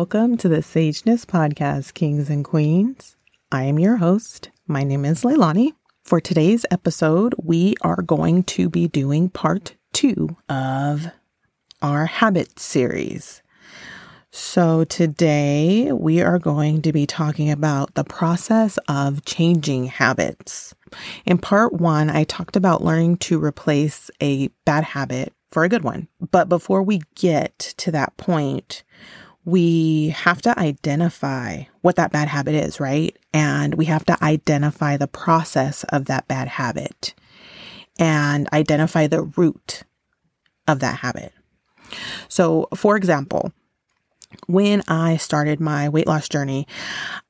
Welcome to the Sageness Podcast, Kings and Queens. I am your host. My name is Leilani. For today's episode, we are going to be doing part two of our habit series. So, today we are going to be talking about the process of changing habits. In part one, I talked about learning to replace a bad habit for a good one. But before we get to that point, we have to identify what that bad habit is, right? And we have to identify the process of that bad habit and identify the root of that habit. So, for example, when I started my weight loss journey,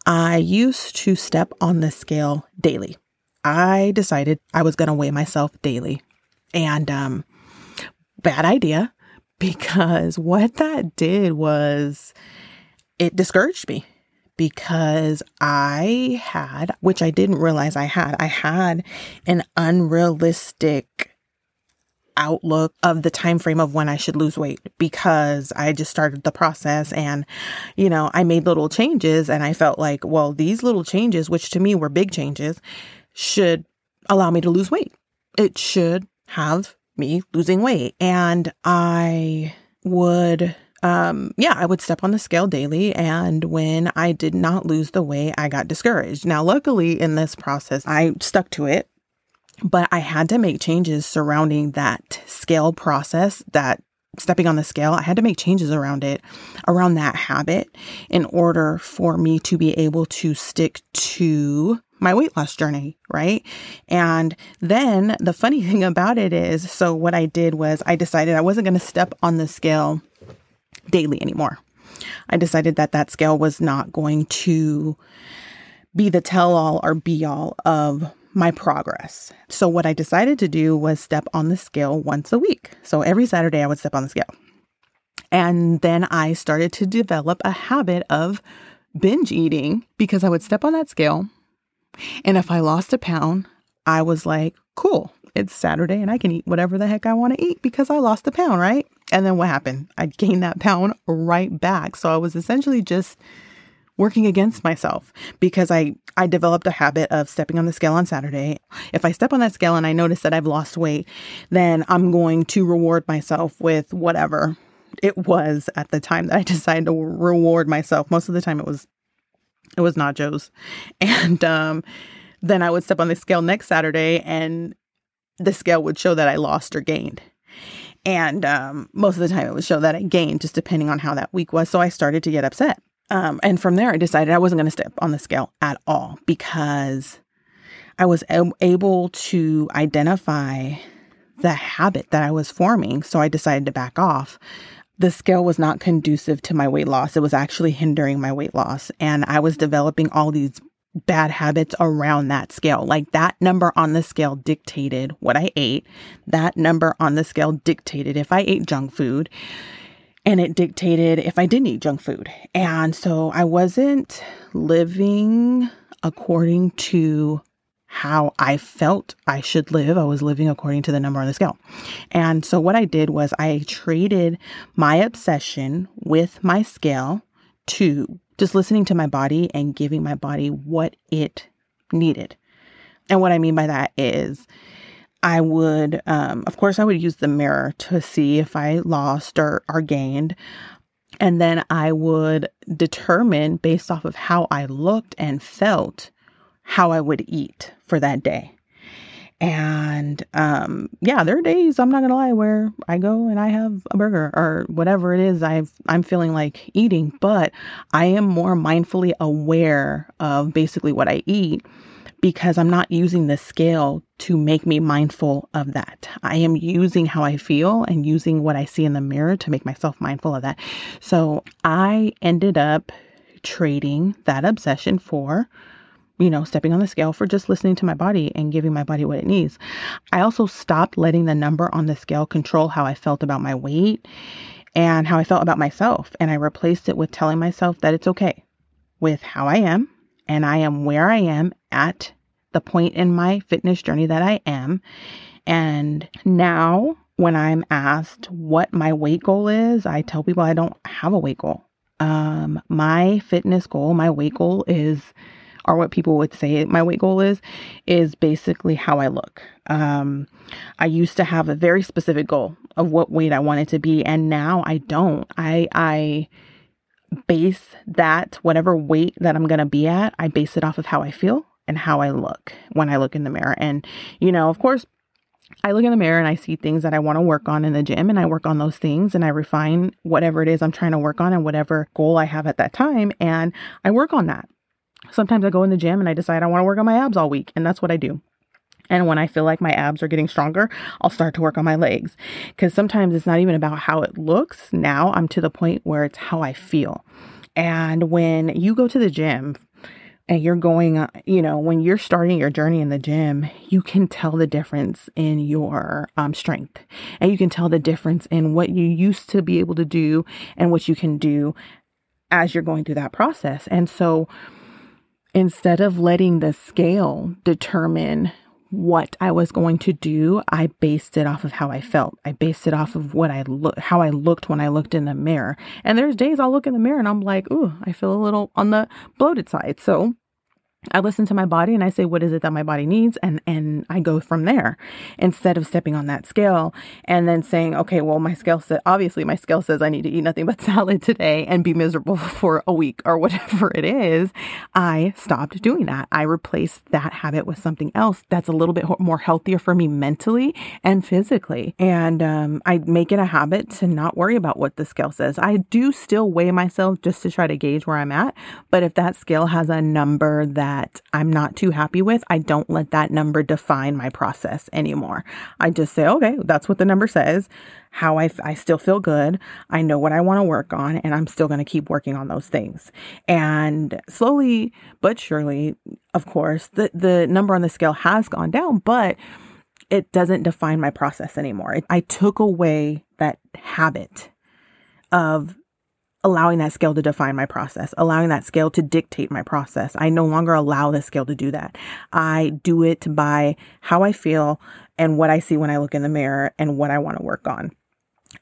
I used to step on the scale daily. I decided I was going to weigh myself daily. And um bad idea because what that did was it discouraged me because I had, which I didn't realize I had, I had an unrealistic outlook of the time frame of when I should lose weight because I just started the process and you know I made little changes and I felt like well these little changes which to me were big changes should allow me to lose weight. It should have me losing weight. And I would, um, yeah, I would step on the scale daily. And when I did not lose the weight, I got discouraged. Now, luckily in this process, I stuck to it, but I had to make changes surrounding that scale process, that stepping on the scale, I had to make changes around it, around that habit in order for me to be able to stick to my weight loss journey, right? And then the funny thing about it is so what I did was I decided I wasn't going to step on the scale daily anymore. I decided that that scale was not going to be the tell all or be all of my progress. So, what I decided to do was step on the scale once a week. So, every Saturday I would step on the scale. And then I started to develop a habit of binge eating because I would step on that scale and if I lost a pound, I was like, cool, it's Saturday and I can eat whatever the heck I want to eat because I lost a pound, right? And then what happened? I gained that pound right back. So I was essentially just working against myself because I I developed a habit of stepping on the scale on Saturday. If I step on that scale and I notice that I've lost weight, then I'm going to reward myself with whatever it was at the time that I decided to reward myself. Most of the time it was it was nachos. And um, then I would step on the scale next Saturday and the scale would show that I lost or gained. And um, most of the time it would show that I gained, just depending on how that week was. So I started to get upset. Um, and from there, I decided I wasn't going to step on the scale at all because I was able to identify the habit that I was forming. So I decided to back off the scale was not conducive to my weight loss. It was actually hindering my weight loss. And I was developing all these bad habits around that scale. Like that number on the scale dictated what I ate. That number on the scale dictated if I ate junk food. And it dictated if I didn't eat junk food. And so I wasn't living according to how I felt I should live. I was living according to the number on the scale. And so what I did was I traded my obsession with my scale to just listening to my body and giving my body what it needed. And what I mean by that is I would, um, of course, I would use the mirror to see if I lost or, or gained. And then I would determine based off of how I looked and felt how I would eat for that day. And um, yeah, there are days I'm not gonna lie where I go and I have a burger or whatever it is I've I'm feeling like eating, but I am more mindfully aware of basically what I eat because I'm not using the scale to make me mindful of that. I am using how I feel and using what I see in the mirror to make myself mindful of that. So I ended up trading that obsession for you know, stepping on the scale for just listening to my body and giving my body what it needs. I also stopped letting the number on the scale control how I felt about my weight and how I felt about myself. And I replaced it with telling myself that it's okay with how I am and I am where I am at the point in my fitness journey that I am. And now, when I'm asked what my weight goal is, I tell people I don't have a weight goal. Um, my fitness goal, my weight goal is, or what people would say my weight goal is, is basically how I look. Um, I used to have a very specific goal of what weight I wanted to be, and now I don't. I, I, base that whatever weight that I'm to be at, I base it off of how I feel and how I look when I look in the mirror. And, you know, of course, I look in the mirror and I see things that I want to work on in the gym and I work on those things and I refine whatever it is I'm trying to work on and whatever goal I have at that time and I work on that. Sometimes I go in the gym and I decide I want to work on my abs all week and that's what I do. And when I feel like my abs are getting stronger, I'll start to work on my legs. Because sometimes it's not even about how it looks. Now I'm to the point where it's how I feel. And when you go to the gym and you're going, you know, when you're starting your journey in the gym, you can tell the difference in your um, strength. And you can tell the difference in what you used to be able to do and what you can do as you're going through that process. And so, instead of letting the scale determine what I was going to do, I based it off of how I felt. I based it off of what I look, how I looked when I looked in the mirror. And there's days I'll look in the mirror and I'm like, ooh, I feel a little on the bloated side. So I listen to my body and I say, what is it that my body needs? And, and I go from there instead of stepping on that scale and then saying, okay, well, my scale says, obviously my scale says I need to eat nothing but salad today and be miserable for a week or whatever it is. I stopped doing that. I replaced that habit with something else that's a little bit more healthier for me mentally and physically. And, um, I make it a habit to not worry about what the scale says. I do still weigh myself just to try to gauge where I'm at. But if that scale has a number that that I'm not too happy with, I don't let that number define my process anymore. I just say, okay, that's what the number says. How I, I still feel good. I know what I want to work on, and I'm still going to keep working on those things. And slowly but surely, of course, the, the number on the scale has gone down, but it doesn't define my process anymore. I took away that habit of allowing that scale to define my process, allowing that scale to dictate my process. I no longer allow the scale to do that. I do it by how I feel and what I see when I look in the mirror and what I want to work on.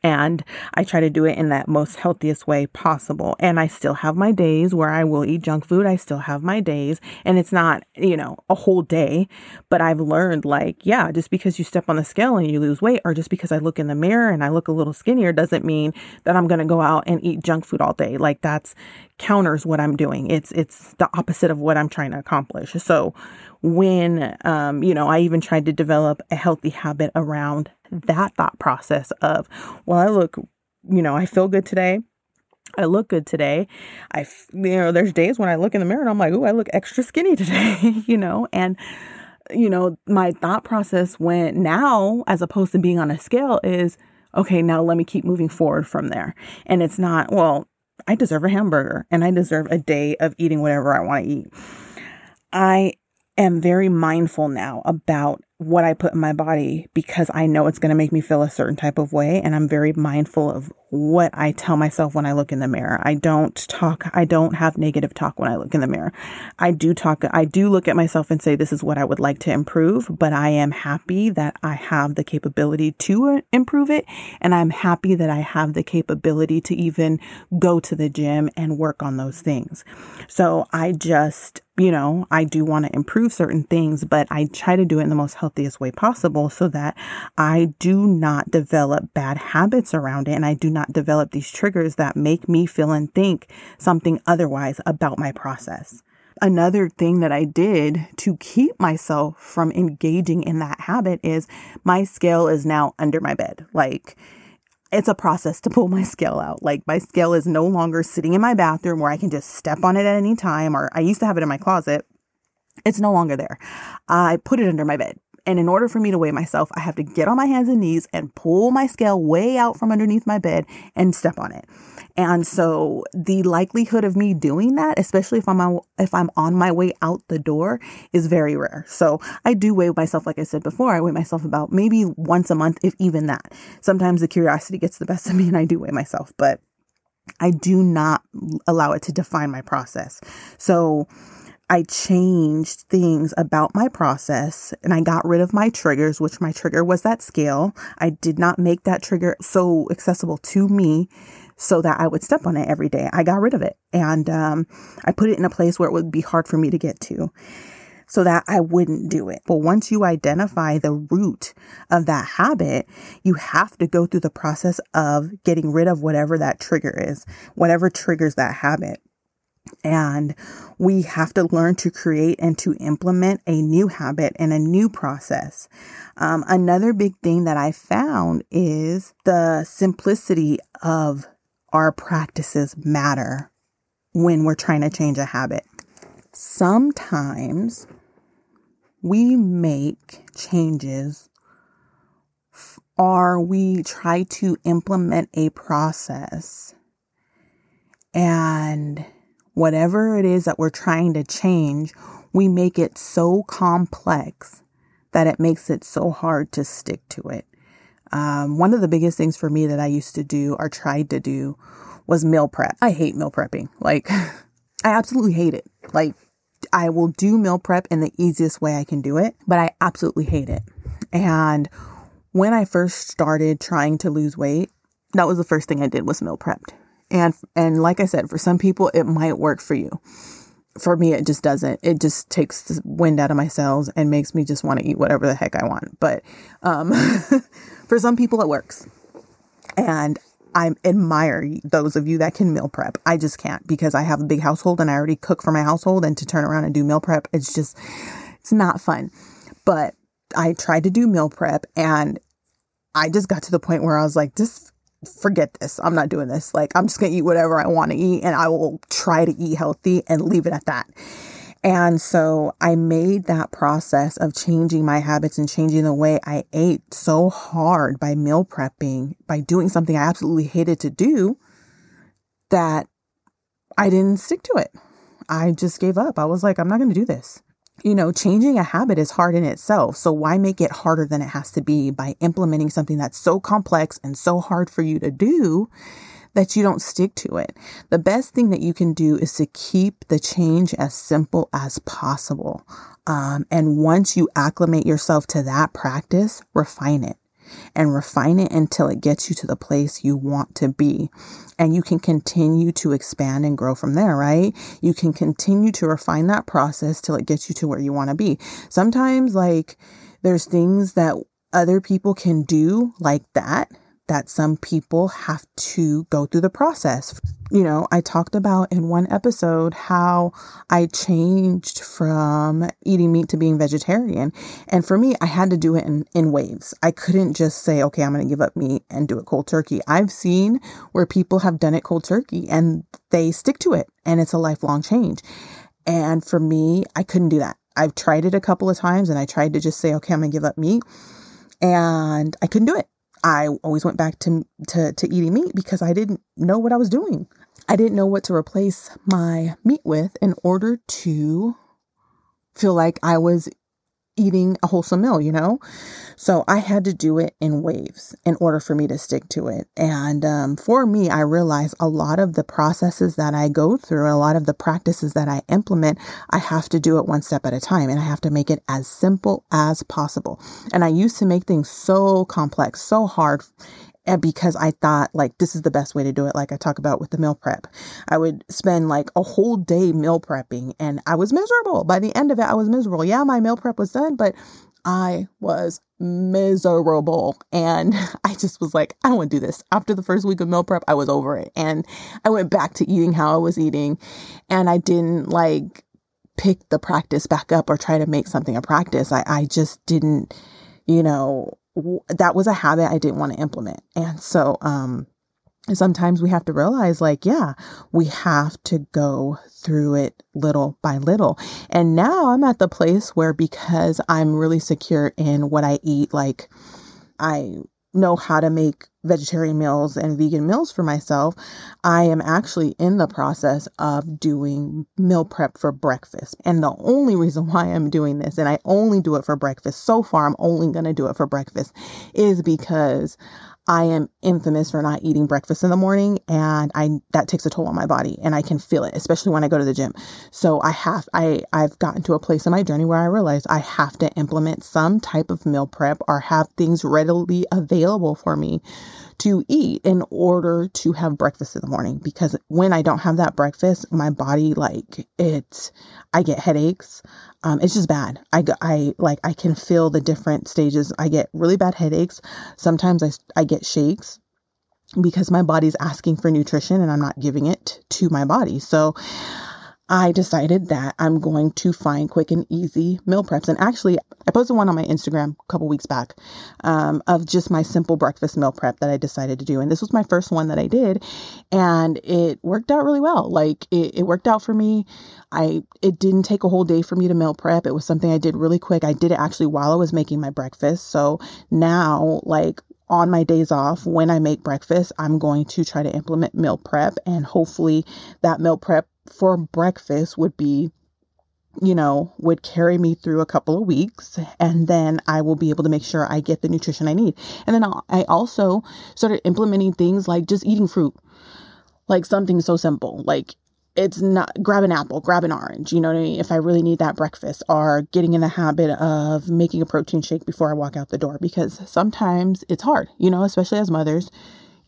And I try to do it in that most healthiest way possible. And I still have my days where I will eat junk food. I still have my days. And it's not, you know, a whole day. But I've learned like, yeah, just because you step on the scale and you lose weight, or just because I look in the mirror and I look a little skinnier, doesn't mean that I'm going to go out and eat junk food all day. Like that's counters what I'm doing. It's, it's the opposite of what I'm trying to accomplish. So when, um, you know, I even tried to develop a healthy habit around that thought process of, well, I look, you know, I feel good today. I look good today. I, you know, there's days when I look in the mirror and I'm like, oh, I look extra skinny today, you know, and, you know, my thought process went now, as opposed to being on a scale, is okay, now let me keep moving forward from there. And it's not, well, I deserve a hamburger and I deserve a day of eating whatever I want to eat. I am very mindful now about what I put in my body because I know it's going to make me feel a certain type of way. And I'm very mindful of what I tell myself when I look in the mirror. I don't talk, I don't have negative talk when I look in the mirror. I do talk, I do look at myself and say, this is what I would like to improve, but I am happy that I have the capability to uh, improve it. And I'm happy that I have the capability to even go to the gym and work on those things. So I just, you know, I do want to improve certain things, but I try to do it in the most healthiest way possible so that I do not develop bad habits around it and I do not develop these triggers that make me feel and think something otherwise about my process. Another thing that I did to keep myself from engaging in that habit is my scale is now under my bed. Like, it's a process to pull my scale out. Like my scale is no longer sitting in my bathroom where I can just step on it at any time, or I used to have it in my closet. It's no longer there. I put it under my bed. And in order for me to weigh myself, I have to get on my hands and knees and pull my scale way out from underneath my bed and step on it. And so the likelihood of me doing that, especially if I'm on, if I'm on my way out the door, is very rare. So I do weigh myself, like I said before, I weigh myself about maybe once a month, if even that. Sometimes the curiosity gets the best of me and I do weigh myself, but I do not allow it to define my process. So I changed things about my process and I got rid of my triggers, which my trigger was that scale. I did not make that trigger so accessible to me so that I would step on it every day. I got rid of it and um, I put it in a place where it would be hard for me to get to so that I wouldn't do it. But once you identify the root of that habit, you have to go through the process of getting rid of whatever that trigger is, whatever triggers that habit. And we have to learn to create and to implement a new habit and a new process. Um, another big thing that I found is the simplicity of our practices matter when we're trying to change a habit. Sometimes we make changes or we try to implement a process and whatever it is that we're trying to change, we make it so complex that it makes it so hard to stick to it. Um, one of the biggest things for me that I used to do or tried to do was meal prep. I hate meal prepping. Like, I absolutely hate it. Like, I will do meal prep in the easiest way I can do it, but I absolutely hate it. And when I first started trying to lose weight, that was the first thing I did was meal prepped. And and like I said, for some people it might work for you. For me it just doesn't. It just takes the wind out of my sails and makes me just want to eat whatever the heck I want. But um for some people it works. And I admire those of you that can meal prep. I just can't because I have a big household and I already cook for my household and to turn around and do meal prep, it's just it's not fun. But I tried to do meal prep and I just got to the point where I was like, this forget this. I'm not doing this. Like, I'm just going to eat whatever I want to eat and I will try to eat healthy and leave it at that. And so I made that process of changing my habits and changing the way I ate so hard by meal prepping, by doing something I absolutely hated to do that I didn't stick to it. I just gave up. I was like, I'm not going to do this you know, changing a habit is hard in itself. So why make it harder than it has to be by implementing something that's so complex and so hard for you to do that you don't stick to it? The best thing that you can do is to keep the change as simple as possible. Um, and once you acclimate yourself to that practice, refine it and refine it until it gets you to the place you want to be. And you can continue to expand and grow from there, right? You can continue to refine that process till it gets you to where you want to be. Sometimes, like, there's things that other people can do like that that some people have to go through the process. You know, I talked about in one episode how I changed from eating meat to being vegetarian. And for me, I had to do it in, in waves. I couldn't just say, okay, I'm going to give up meat and do it cold turkey. I've seen where people have done it cold turkey and they stick to it and it's a lifelong change. And for me, I couldn't do that. I've tried it a couple of times and I tried to just say, okay, I'm going to give up meat and I couldn't do it. I always went back to, to, to eating meat because I didn't know what I was doing. I didn't know what to replace my meat with in order to feel like I was eating a wholesome meal, you know? So I had to do it in waves in order for me to stick to it. And um, for me, I realized a lot of the processes that I go through, a lot of the practices that I implement, I have to do it one step at a time and I have to make it as simple as possible. And I used to make things so complex, so hard and because I thought like this is the best way to do it, like I talk about with the meal prep. I would spend like a whole day meal prepping and I was miserable. By the end of it, I was miserable. Yeah, my meal prep was done, but I was miserable. And I just was like, I don't want to do this. After the first week of meal prep, I was over it. And I went back to eating how I was eating. And I didn't like pick the practice back up or try to make something a practice. I, I just didn't, you know, that was a habit I didn't want to implement. And so, um, sometimes we have to realize like, yeah, we have to go through it little by little. And now I'm at the place where because I'm really secure in what I eat, like I know how to make vegetarian meals and vegan meals for myself, I am actually in the process of doing meal prep for breakfast. And the only reason why I'm doing this, and I only do it for breakfast, so far I'm only going to do it for breakfast, is because I am infamous for not eating breakfast in the morning and I that takes a toll on my body and I can feel it especially when I go to the gym. So I have I I've gotten to a place in my journey where I realize I have to implement some type of meal prep or have things readily available for me to eat in order to have breakfast in the morning because when I don't have that breakfast, my body like it I get headaches. Um, it's just bad. I, I like I can feel the different stages. I get really bad headaches. Sometimes I I get shakes because my body's asking for nutrition and I'm not giving it to my body. So I decided that I'm going to find quick and easy meal preps. And actually, I posted one on my Instagram a couple weeks back um, of just my simple breakfast meal prep that I decided to do. And this was my first one that I did, and it worked out really well. Like it, it worked out for me. I it didn't take a whole day for me to meal prep. It was something I did really quick. I did it actually while I was making my breakfast. So now, like on my days off when I make breakfast, I'm going to try to implement meal prep and hopefully that meal prep for breakfast would be you know, would carry me through a couple of weeks and then I will be able to make sure I get the nutrition I need. And then I also started implementing things like just eating fruit, like something so simple, like it's not grab an apple, grab an orange, you know what I mean? If I really need that breakfast or getting in the habit of making a protein shake before I walk out the door because sometimes it's hard, you know, especially as mothers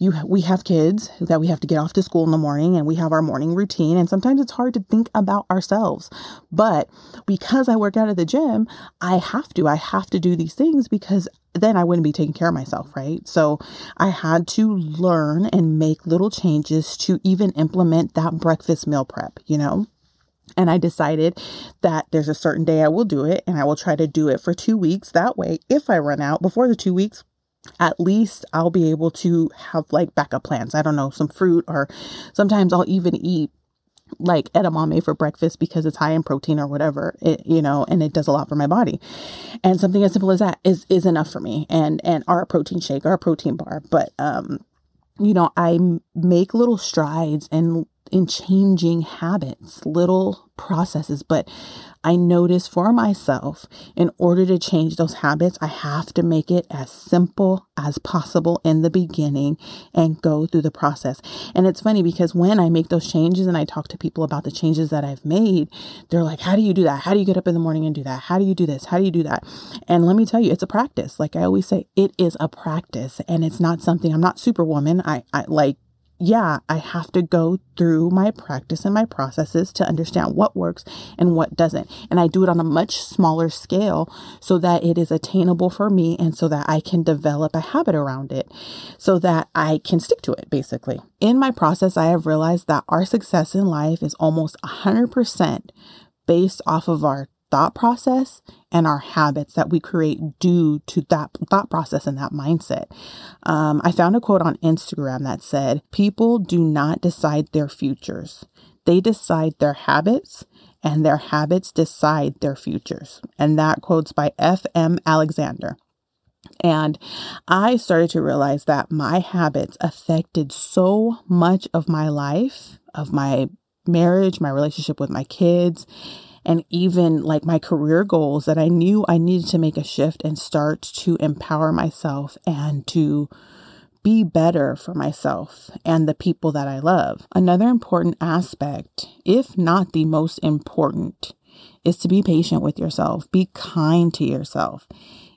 you we have kids that we have to get off to school in the morning and we have our morning routine and sometimes it's hard to think about ourselves but because i work out at the gym i have to i have to do these things because then i wouldn't be taking care of myself right so i had to learn and make little changes to even implement that breakfast meal prep you know and I decided that there's a certain day I will do it and I will try to do it for two weeks. That way, if I run out before the two weeks, at least I'll be able to have like backup plans. I don't know, some fruit, or sometimes I'll even eat like edamame for breakfast because it's high in protein or whatever it, you know and it does a lot for my body and something as simple as that is is enough for me and and our protein shake or a protein bar but um you know i make little strides in in changing habits little processes but I notice for myself, in order to change those habits, I have to make it as simple as possible in the beginning and go through the process. And it's funny because when I make those changes and I talk to people about the changes that I've made, they're like, How do you do that? How do you get up in the morning and do that? How do you do this? How do you do that? And let me tell you, it's a practice. Like I always say, it is a practice and it's not something I'm not superwoman. I, I like yeah, I have to go through my practice and my processes to understand what works and what doesn't. And I do it on a much smaller scale so that it is attainable for me and so that I can develop a habit around it so that I can stick to it, basically. In my process, I have realized that our success in life is almost 100% based off of our thought process and our habits that we create due to that thought process and that mindset. Um, I found a quote on Instagram that said, People do not decide their futures, they decide their habits, and their habits decide their futures. And that quote's by F.M. Alexander. And I started to realize that my habits affected so much of my life, of my marriage, my relationship with my kids, and even like my career goals that I knew I needed to make a shift and start to empower myself and to be better for myself and the people that I love. Another important aspect, if not the most important, is to be patient with yourself. Be kind to yourself.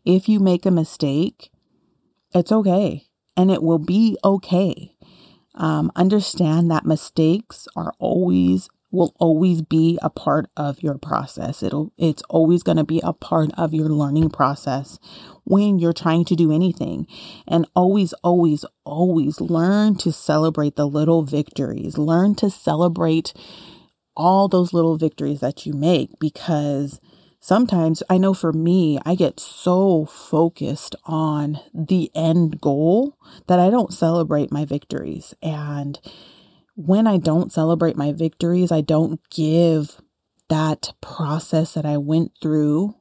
If you make a mistake, it's okay and it will be okay. Um, understand that mistakes are always will always be a part of your process. It'll it's always going to be a part of your learning process when you're trying to do anything. And always always always learn to celebrate the little victories. Learn to celebrate all those little victories that you make because sometimes I know for me, I get so focused on the end goal that I don't celebrate my victories. And when I don't celebrate my victories, I don't give that process that I went through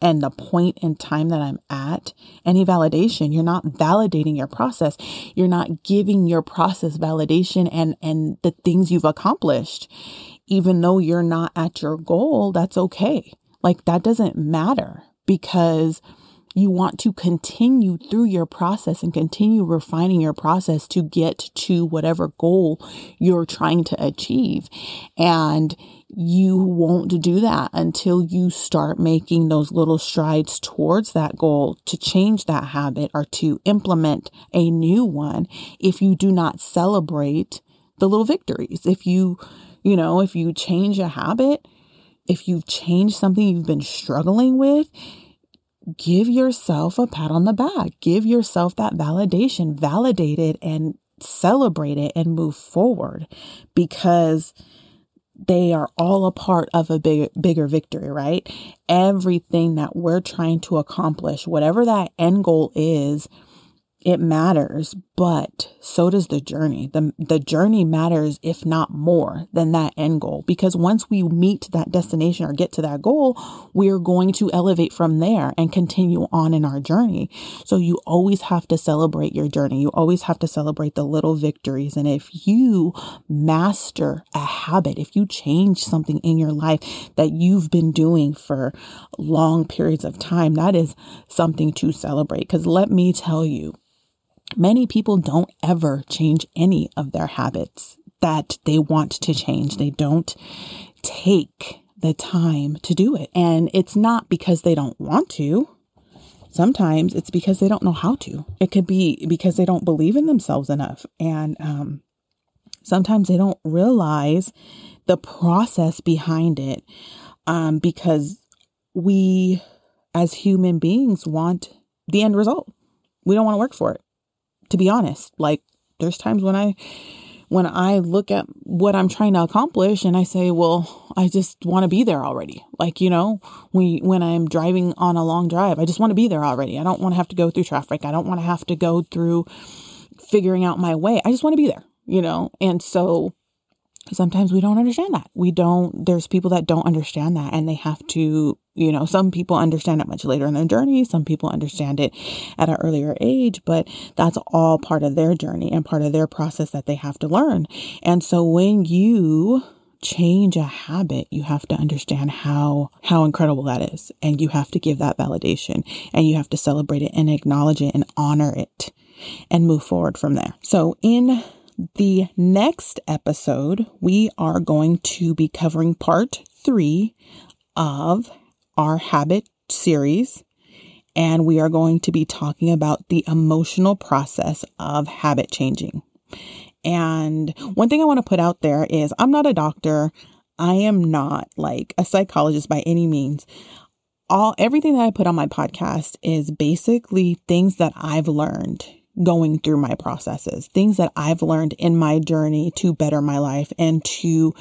and the point in time that I'm at any validation. You're not validating your process. You're not giving your process validation and, and the things you've accomplished. Even though you're not at your goal, that's okay. Like that doesn't matter because You want to continue through your process and continue refining your process to get to whatever goal you're trying to achieve. And you won't do that until you start making those little strides towards that goal to change that habit or to implement a new one if you do not celebrate the little victories. If you, you know, if you change a habit, if you've changed something you've been struggling with, give yourself a pat on the back. Give yourself that validation, validate it and celebrate it and move forward because they are all a part of a bigger, bigger victory, right? Everything that we're trying to accomplish, whatever that end goal is, it matters, but so does the journey. The, the journey matters, if not more than that end goal, because once we meet that destination or get to that goal, we're going to elevate from there and continue on in our journey. So you always have to celebrate your journey. You always have to celebrate the little victories. And if you master a habit, if you change something in your life that you've been doing for long periods of time, that is something to celebrate. Because let me tell you, Many people don't ever change any of their habits that they want to change. They don't take the time to do it. And it's not because they don't want to. Sometimes it's because they don't know how to. It could be because they don't believe in themselves enough. And um, sometimes they don't realize the process behind it um, because we, as human beings, want the end result. We don't want to work for it to be honest. Like there's times when I when I look at what I'm trying to accomplish and I say, well, I just want to be there already. Like, you know, when, when I'm driving on a long drive, I just want to be there already. I don't want to have to go through traffic. I don't want to have to go through figuring out my way. I just want to be there, you know? And so sometimes we don't understand that. We don't, there's people that don't understand that and they have to you know, some people understand it much later in their journey. Some people understand it at an earlier age, but that's all part of their journey and part of their process that they have to learn. And so when you change a habit, you have to understand how, how incredible that is. And you have to give that validation and you have to celebrate it and acknowledge it and honor it and move forward from there. So in the next episode, we are going to be covering part three of our habit series, and we are going to be talking about the emotional process of habit changing. And one thing I want to put out there is I'm not a doctor. I am not like a psychologist by any means. All everything that I put on my podcast is basically things that I've learned going through my processes, things that I've learned in my journey to better my life and to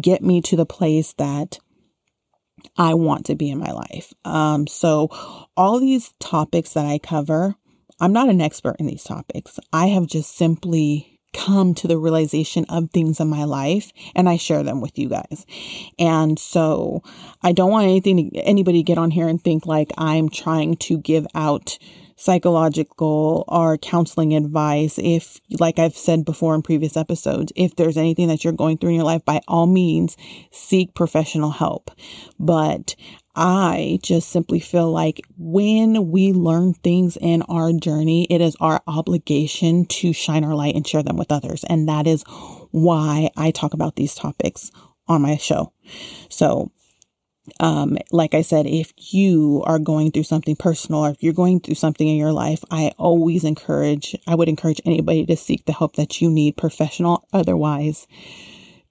get me to the place that I want to be in my life. Um, so, all these topics that I cover, I'm not an expert in these topics. I have just simply come to the realization of things in my life and I share them with you guys. And so I don't want anything to, anybody to get on here and think like I'm trying to give out psychological or counseling advice. If, like I've said before in previous episodes, if there's anything that you're going through in your life, by all means, seek professional help. But I just simply feel like when we learn things in our journey, it is our obligation to shine our light and share them with others. And that is why I talk about these topics on my show. So um, like I said, if you are going through something personal or if you're going through something in your life, I always encourage, I would encourage anybody to seek the help that you need, professional, otherwise,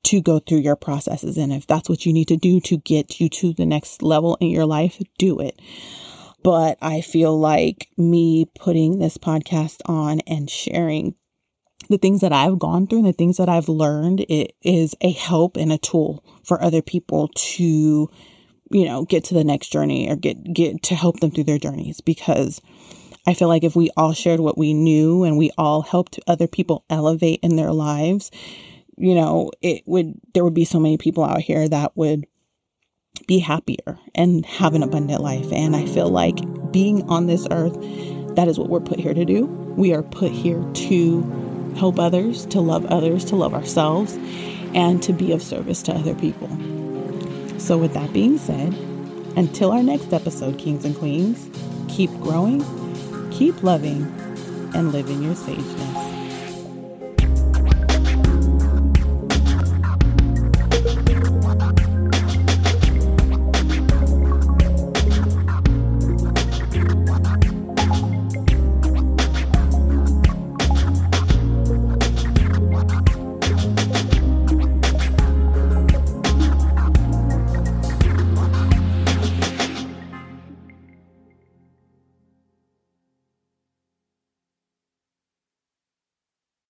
to go through your processes. And if that's what you need to do to get you to the next level in your life, do it. But I feel like me putting this podcast on and sharing the things that I've gone through and the things that I've learned, it is a help and a tool for other people to you know, get to the next journey or get, get to help them through their journeys because I feel like if we all shared what we knew and we all helped other people elevate in their lives, you know, it would, there would be so many people out here that would be happier and have an abundant life. And I feel like being on this earth, that is what we're put here to do. We are put here to help others, to love others, to love ourselves, and to be of service to other people. So, with that being said, until our next episode, Kings and Queens, Keep growing, keep loving, and live in your sageness.